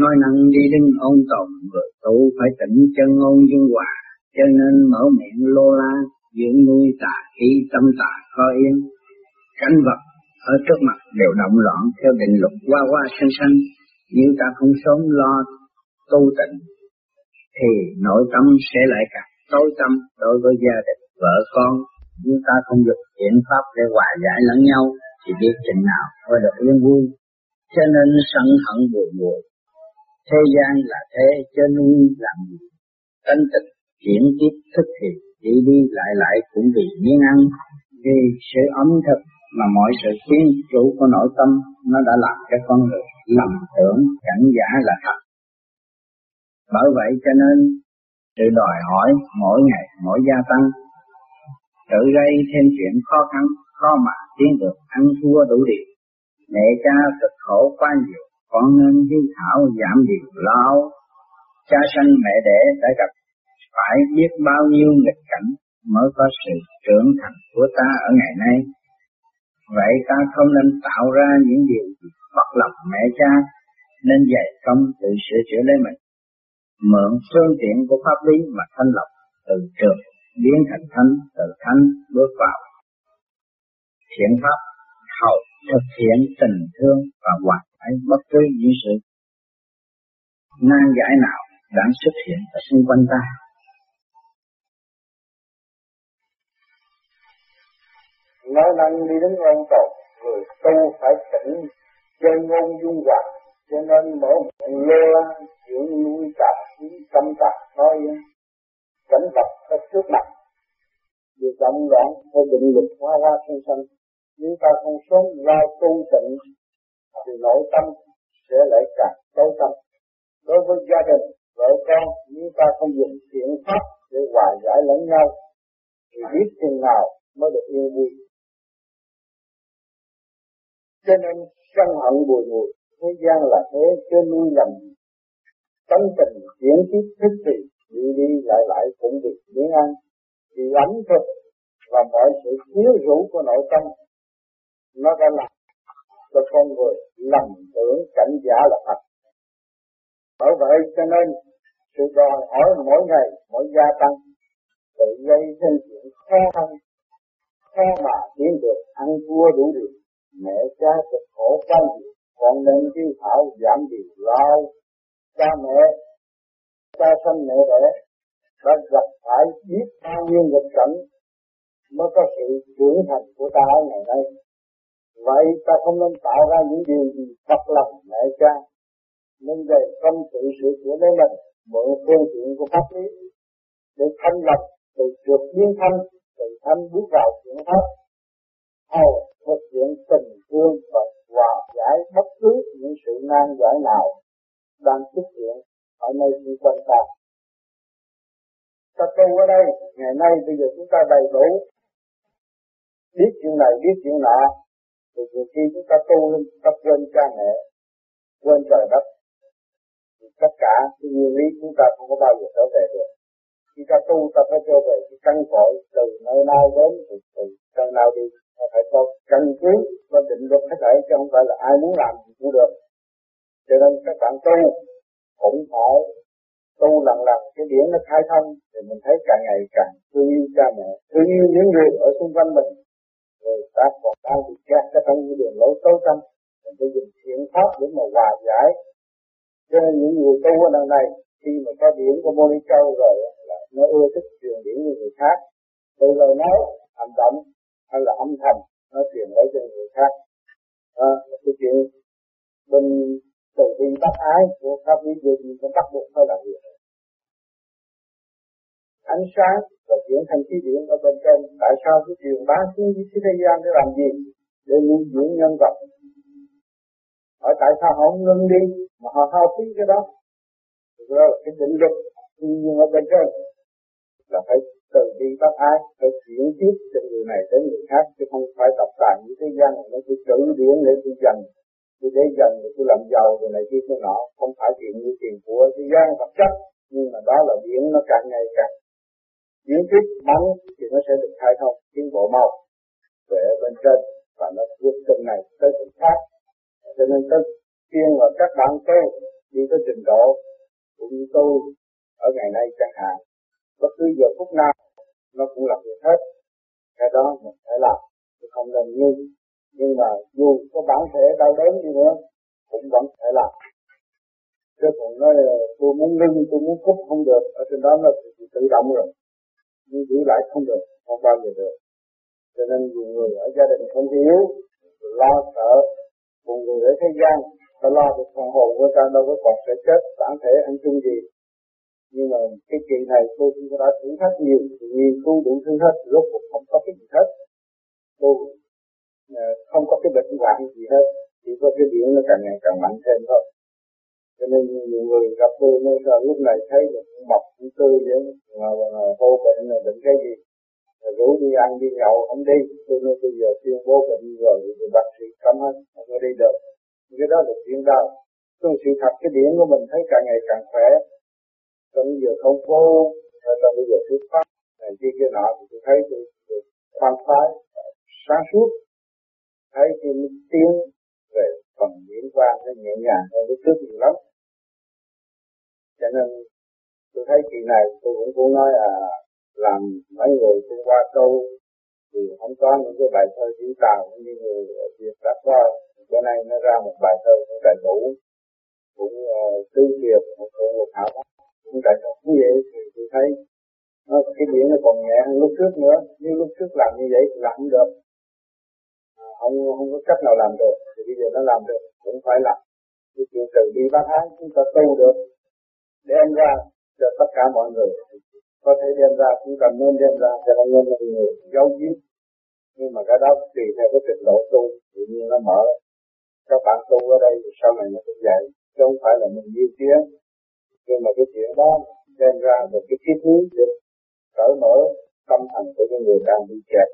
nói năng đi đứng ôn tồn người tu phải tỉnh chân ngôn dung hòa, cho nên mở miệng lô la, dưỡng nuôi tà khí, tâm tà khó yên cảnh vật ở trước mặt đều động loạn theo định luật qua qua sanh sanh. Nếu ta không sớm lo tu tịnh, thì nội tâm sẽ lại càng tối tâm đối với gia đình, vợ con. Nếu ta không được biện pháp để hòa giải lẫn nhau, thì biết chừng nào mới được yên vui. Cho nên sân hận buồn buồn thế gian là thế cho nên làm tánh tịch chuyển tiếp thức thì đi đi lại lại cũng vì miếng ăn vì sự ấm thực mà mọi sự kiến chủ của nội tâm nó đã làm cho con người lầm tưởng cảnh giả là thật. Bởi vậy cho nên sự đòi hỏi mỗi ngày mỗi gia tăng, tự gây thêm chuyện khó khăn, khó mà tiến được ăn thua đủ điều. Mẹ cha cực khổ quá nhiều, con nên hiếu thảo giảm điều lao Cha sanh mẹ đẻ đã gặp phải biết bao nhiêu nghịch cảnh mới có sự trưởng thành của ta ở ngày nay. Vậy ta không nên tạo ra những điều bất lòng mẹ cha, nên dạy công tự sửa chữa lấy mình. Mượn phương tiện của pháp lý mà thanh lọc từ trường biến thành thánh, từ thánh bước vào. Thiện pháp hậu thực hiện tình thương và hoàn phải bất cứ những sự nan giải nào đang xuất hiện ở xung quanh ta. Nói năng đi đến ông tộc người tu phải tỉnh chân ngôn dung hoạt cho nên mở miệng lơ dưỡng nuôi tạp khí tâm tạp nói cảnh vật ở trước mặt. Việc động loạn theo định luật hoa hoa sinh sanh, nếu ta không sớm lo tu tịnh thì nội tâm sẽ lại càng tối tâm đối với gia đình, vợ con nếu ta không dùng chuyện pháp để hòa giải lẫn nhau, thì biết chừng nào mới được yên vui. Cho nên sân hận bùi ngùi, thế gian là thế, chứ nuôi lầm tánh tình diễn tiếp thức thì đi đi lại lại cũng bị biến ăn. Vì ẩm thực và mọi sự thiếu rũ của nội tâm, nó đã làm cho con người lầm tưởng cảnh giả là thật bởi vậy cho nên sự đòi hỏi mỗi ngày, mỗi gia tăng, tự gây nên chuyện khó khăn, khó mà kiếm được ăn thua đủ điều. Mẹ cha cực khổ quá nhiều còn nên đi thảo giảm điều lao. Cha mẹ, cha sanh mẹ đẻ, đã gặp phải biết bao nhiêu nghịch cảnh, mới có sự trưởng thành của ta ở ngày nay vậy ta không nên tạo ra những điều gì thật lòng mẹ cha nên về công sự sửa chữa lấy mình mượn phương tiện của pháp lý để thanh lập từ trượt biến thanh từ thanh bước vào chuyển pháp. Hầu thực hiện tình thương và hòa giải bất cứ những sự nan giải nào đang xuất hiện ở nơi xung quanh ta. Ta tu ở đây, ngày nay bây giờ chúng ta đầy đủ, biết chuyện này, biết chuyện nọ, thì nhiều khi chúng ta tu lên, ta quên cha mẹ, quên trời đất, thì tất cả cái nguyên lý chúng ta không có bao giờ trở về được. Khi ta tu ta phải trở về cái căn cội từ nơi nào đến, từ, từ căn nào đi, phải có căn cứ và định luật hết thảy chứ không phải là ai muốn làm gì cũng được cho nên các bạn tu cũng phải tu lần lần cái điểm nó khai thông thì mình thấy càng ngày càng thương yêu cha mẹ thương yêu những người ở xung quanh mình người ta còn đang bị kẹt cái trong những đường lối tối tâm mình phải dùng thiện pháp để mà hòa giải cho nên những người tu ở lần này. Khi mà có điển của Moni Châu rồi là nó ưa thích truyền điển với người khác. Từ lời nói hành động hay là âm thầm nó truyền lấy cho người khác. À, cái chuyện bên từ bi bác ái của các quý vị thì nó bắt buộc phải làm việc ánh sáng và chuyển thành khí điện ở bên trên tại sao cái truyền bá xuống dưới thế gian để làm gì? Để nuôi dưỡng nhân vật. Hỏi tại sao họ không ngưng đi? Mà họ hao phí cái đó. Đó là cái định luật thiên nhiên ở bên trên là phải từ bi bác ái, phải chuyển tiếp từ người này đến người khác, chứ không phải tập tàn như thế gian. Nó cứ trữ điển để tôi dành, tôi để dành để tôi làm giàu rồi này kia cái nọ. Không phải chuyện như tiền của thế gian vật chất, nhưng mà đó là điển nó càng ngày càng những tiếp bắn thì nó sẽ được khai thông tiến bộ mau về bên trên và nó vượt từng này tới từng khác. Cho nên tôi khuyên là các bạn tôi đi tới trình độ cũng như tôi ở ngày nay chẳng hạn, bất cứ giờ phút nào nó cũng làm việc hết. Cái đó mình phải làm, chứ không nên như nhưng mà dù có bản thể đau đớn đi nữa, cũng vẫn phải làm. Chứ còn nói tôi muốn ngưng, tôi muốn cúp không được, ở trên đó nó tự động rồi nhưng giữ lại không được, không bao giờ được. Cho nên nhiều người ở gia đình không hiểu, lo sợ. Một người ở thế gian, ta lo được phần hồn của ta, đâu có còn sẽ chết, bản thể ăn chung gì. Nhưng mà cái chuyện này tôi cũng đã thử thách nhiều nghiên cứu đủ thứ hết, rốt cuộc không có cái gì hết. Tôi à, không có cái bệnh hoạn gì hết, chỉ có cái điện nó càng ngày càng mạnh thêm thôi cho nên nhiều người gặp tôi nên sao lúc này thấy được mập, cũng tươi vậy. Mà, mà vô bệnh là bệnh cái gì? Rồi rủ đi ăn đi nhậu không đi. Tôi nói bây giờ tuyên bố bệnh rồi thì bác sĩ cấm hết không có đi được. Cái đó là chuyện đau tôi sự thật cái điện của mình thấy càng ngày càng khỏe. Trong bây giờ không vô rồi bây giờ thuyết pháp này kia kia nọ thì tôi thấy tôi, tôi khoan khoái sáng suốt. Thấy cái tiến về phần diễn quan nó nhẹ nhàng hơn lúc trước nhiều lắm cho nên tôi thấy chuyện này tôi cũng muốn nói là làm mấy người cũng qua câu thì không có những cái bài thơ diễn tào như người Việt đã qua bữa nay nó ra một bài thơ cũng đầy đủ cũng uh, tư kiệt một sự một hảo cũng đầy đủ. Như vậy thì tôi thấy nó cái biển nó còn nhẹ hơn lúc trước nữa. Nhưng lúc trước làm như vậy thì làm không được. À, không không có cách nào làm được. Thì bây giờ nó làm được cũng phải làm. Cái chuyện từ bi bác ái chúng ta tu được đem ra cho tất cả mọi người. Có thể đem ra chúng ta nên đem ra, cho nên mọi người giấu giếm. Nhưng mà cái đó tùy theo cái trình độ tu, tự nhiên nó mở. Các bạn tu ở đây thì sau này nó cũng vậy, chứ không phải là mình yêu tiếng nhưng mà cái chuyện đó đem ra một cái thiết hướng để cởi mở tâm thần của những người đang bị kẹt,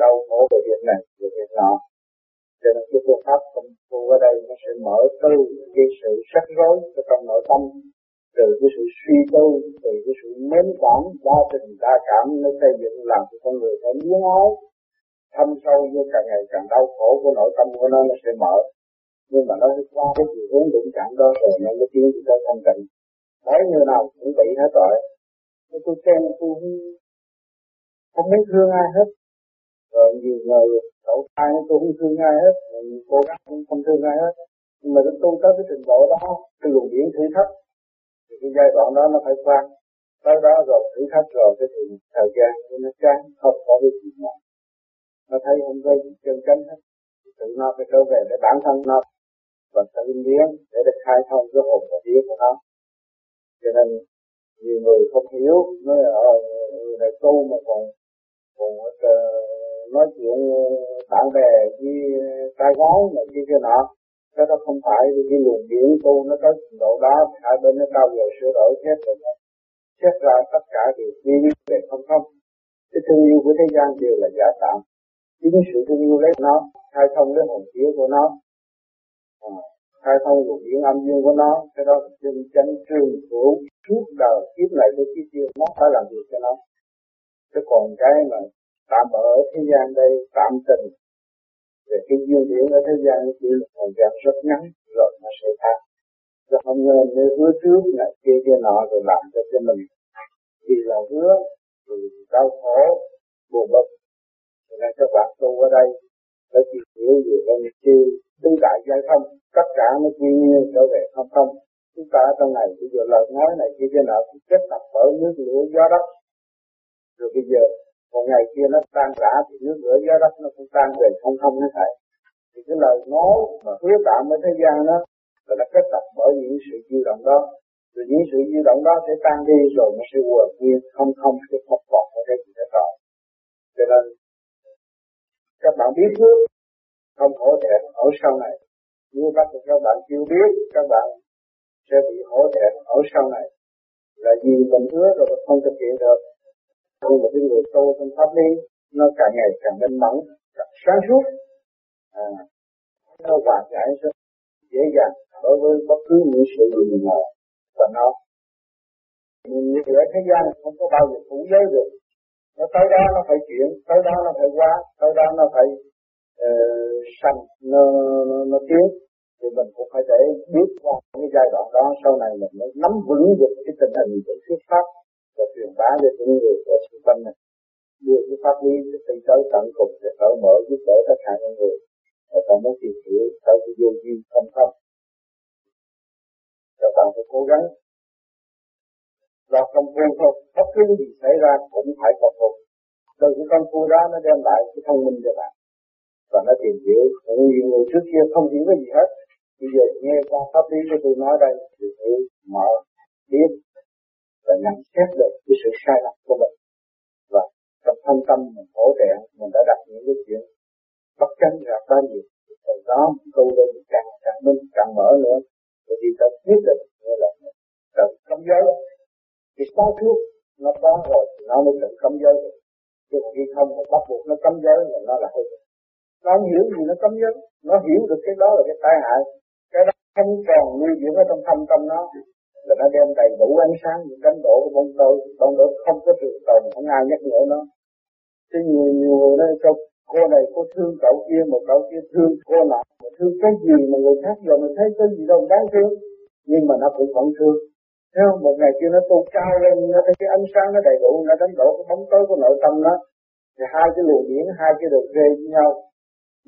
đau khổ về việc này về việc nọ. Cho nên cái phương pháp công phu ở đây nó sẽ mở từ cái sự sắc rối trong nội tâm từ cái sự suy tư, từ cái sự mến cảm, đa tình, đa cảm, nó xây dựng làm cho con người phải biến ái thâm sâu như càng ngày càng đau khổ của nội tâm của nó nó sẽ mở. Nhưng mà nó qua cái chiều hướng đụng chạm đó rồi nó mới tiến tới thanh tịnh. Mỗi người nào cũng bị hết rồi tôi xem tôi không biết thương ai hết. Rồi nhiều người đậu thai tôi không thương ai hết cô gái cũng không thương ai hết. Nhưng mà tôi tới cái trình độ đó, cái luồng điển thử thách thì cái giai đoạn đó nó phải qua tới đó rồi, thử thách rồi, cái thì thời gian nó chán, không có cái gì nữa nó thấy không có gì chân chánh hết. Tự nó phải trở về để bản thân nó, và tự biến để được khai thông cái hồn và vía của nó. Cho nên, nhiều người không hiểu, nói ở người này tu mà còn còn ờ, nói chuyện bạn bè với trai gái mà kia kia nọ cái đó không phải cái luồng điển tu nó tới trình độ đó hai bên nó trao dồi sửa đổi hết rồi đó. xét ra tất cả đều nguyên về không không cái thương yêu của thế gian đều là giả tạm chính sự thương yêu lấy nó khai thông lấy hồn vía của nó. À, khai thông luồng điển âm dương của nó cái đó là chân chánh trường hữu suốt đời kiếp này tới kiếp kia nó phải làm việc cho nó. Chứ còn cái mà tạm ở thế gian đây tạm tình về cái duyên điển ở thế gian nó chỉ là thời gian rất ngắn, rồi nó sẽ tan rồi không nên ờ, nếu hứa trước là kia kia nọ rồi làm cho cho mình vì là hứa, thì đau khổ, buồn bực. Cho nên các bạn tu ở đây, phải tìm hiểu về con chi tứ đại giải thông tất cả nó quy nguyên trở về không không chúng ta ở trong này, bây giờ lời nói này, kia kia nọ cũng kết tập bởi nước lửa, gió đất. Rồi bây giờ một ngày kia nó tan rã thì nước lửa gió đất nó cũng tan về không không hết thảy. Thì cái lời nói mà hứa tạm ở thế gian đó là nó kết tập bởi những sự di động đó. Rồi những sự di động đó sẽ tan đi rồi nó sẽ hòa nguyên không không sẽ không còn ở đây gì nữa rồi cho nên, các bạn biết trước, không hổ thẹn ở sau này. Nếu các các bạn chưa biết, các bạn sẽ bị hổ thẹn ở sau này. Là vì mình hứa rồi không thực hiện được nhưng một cái người tu trong pháp lý nó càng ngày càng minh mẫn càng sáng suốt. À, nó hòa giải rất dễ dàng đối với bất cứ những sự gì nào và nó. Như ở thế gian không có bao giờ phủ giới được. Nó tới đó nó phải chuyển tới đó nó phải qua tới đó nó phải uh, sanh nó, nó, nó tiến. Thì mình cũng phải để biết qua cái giai đoạn đó sau này mình mới nắm vững được cái tình hình của thuyết pháp và truyền bá cho những người ở xung quanh này. Đưa cái pháp lý đi tới tận cùng để cởi mở, giúp đỡ tất cả những người. Và ta muốn tìm hiểu tới cái vô vi không không. Các bạn phải cố gắng. Và công phu thôi. Bất cứ gì xảy ra cũng phải công phu từ cái công phu đó nó đem lại cái thông minh cho bạn. Và nó tìm hiểu. Cũng nhiều người trước kia không hiểu cái gì hết. Bây giờ nghe qua pháp lý của tôi nói đây, thì hiểu mở, biết và nhận xét được cái sự sai lầm của mình. Và trong thân tâm mình hỗ trợ mình đã đặt những cái chuyện bất chân ra bao nhiêu từ đó câu lên càng càng minh, càng mở nữa. Rồi đi tới quyết định như là tự cấm giới. Thì sáng trước nó có rồi thì nó mới tự cấm giới. Được chứ khi không mà bắt buộc nó cấm giới là nó là hư. Nó không hiểu gì nó cấm giới. Nó hiểu được cái đó là cái tai hại. Cái đó không còn nuôi dưỡng ở trong thâm tâm nó là nó đem đầy đủ ánh sáng những cánh độ của bông tôi bông tôi không có sự tồn không ai nhắc nhở nó chứ nhiều nhiều người nói cho cô này cô thương cậu kia một cậu kia thương cô nọ mà thương cái gì mà người khác giờ mình thấy cái gì đâu đáng thương nhưng mà nó cũng vẫn thương Thấy không? Một ngày kia nó tu cao lên, nó thấy cái ánh sáng nó đầy đủ, nó đánh đổ cái bóng tối của nội tâm nó. Thì hai cái luồng điển, hai cái đường rê với nhau.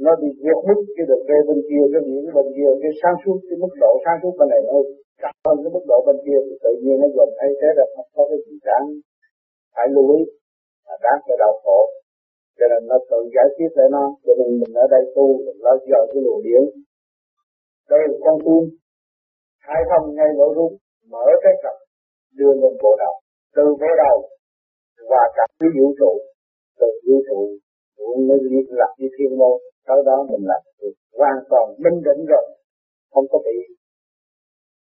Nó bị vượt mức cái được về bên kia, cái biển bên kia, cái sáng suốt, cái mức độ sáng suốt bên này nó cao hơn cái mức độ bên kia. Thì tự nhiên nó gần thấy thế là không có cái gì đáng phải lưu ý, là đáng phải đau khổ. Cho nên nó tự giải quyết lại nó, cho nên mình ở đây tu, mình lo giờ cái luồng điển. Đây là con tim, hai thông ngay lỗ rung mở cái cặp đưa lên bộ đầu từ bộ đầu và cả cái vũ trụ từ vũ trụ cũng mới liên lạc với thiên môn sau đó mình làm được hoàn toàn minh định rồi. Không có bị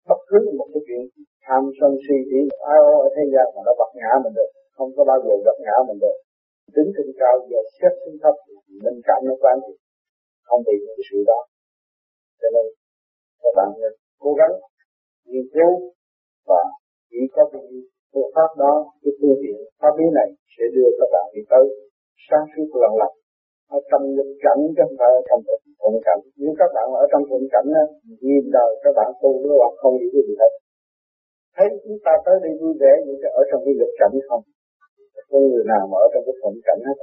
bất cứ một cái chuyện tham sân si chỉ ai ở thế gian mà nó bật ngã mình được. Không có bao giờ bật ngã mình được. Đứng trên cao giờ xét xuống thấp, mình cảm nó quan thì không bị những cái sự đó. Cho nên, các bạn cố gắng nghiên cứu và chỉ có cái phương pháp đó, cái phương tiện pháp lý này sẽ đưa các bạn đi tới sáng suốt lần lành ở trong nghịch cảnh, chứ không phải ở trong thuận cảnh. Nếu các bạn ở trong thuận cảnh á, nhìn đời các bạn tu nó hoặc không hiểu gì hết thấy chúng ta tới đây vui vẻ nhưng ở trong cái nghịch cảnh không? Có người nào mà ở trong cái thuận cảnh hết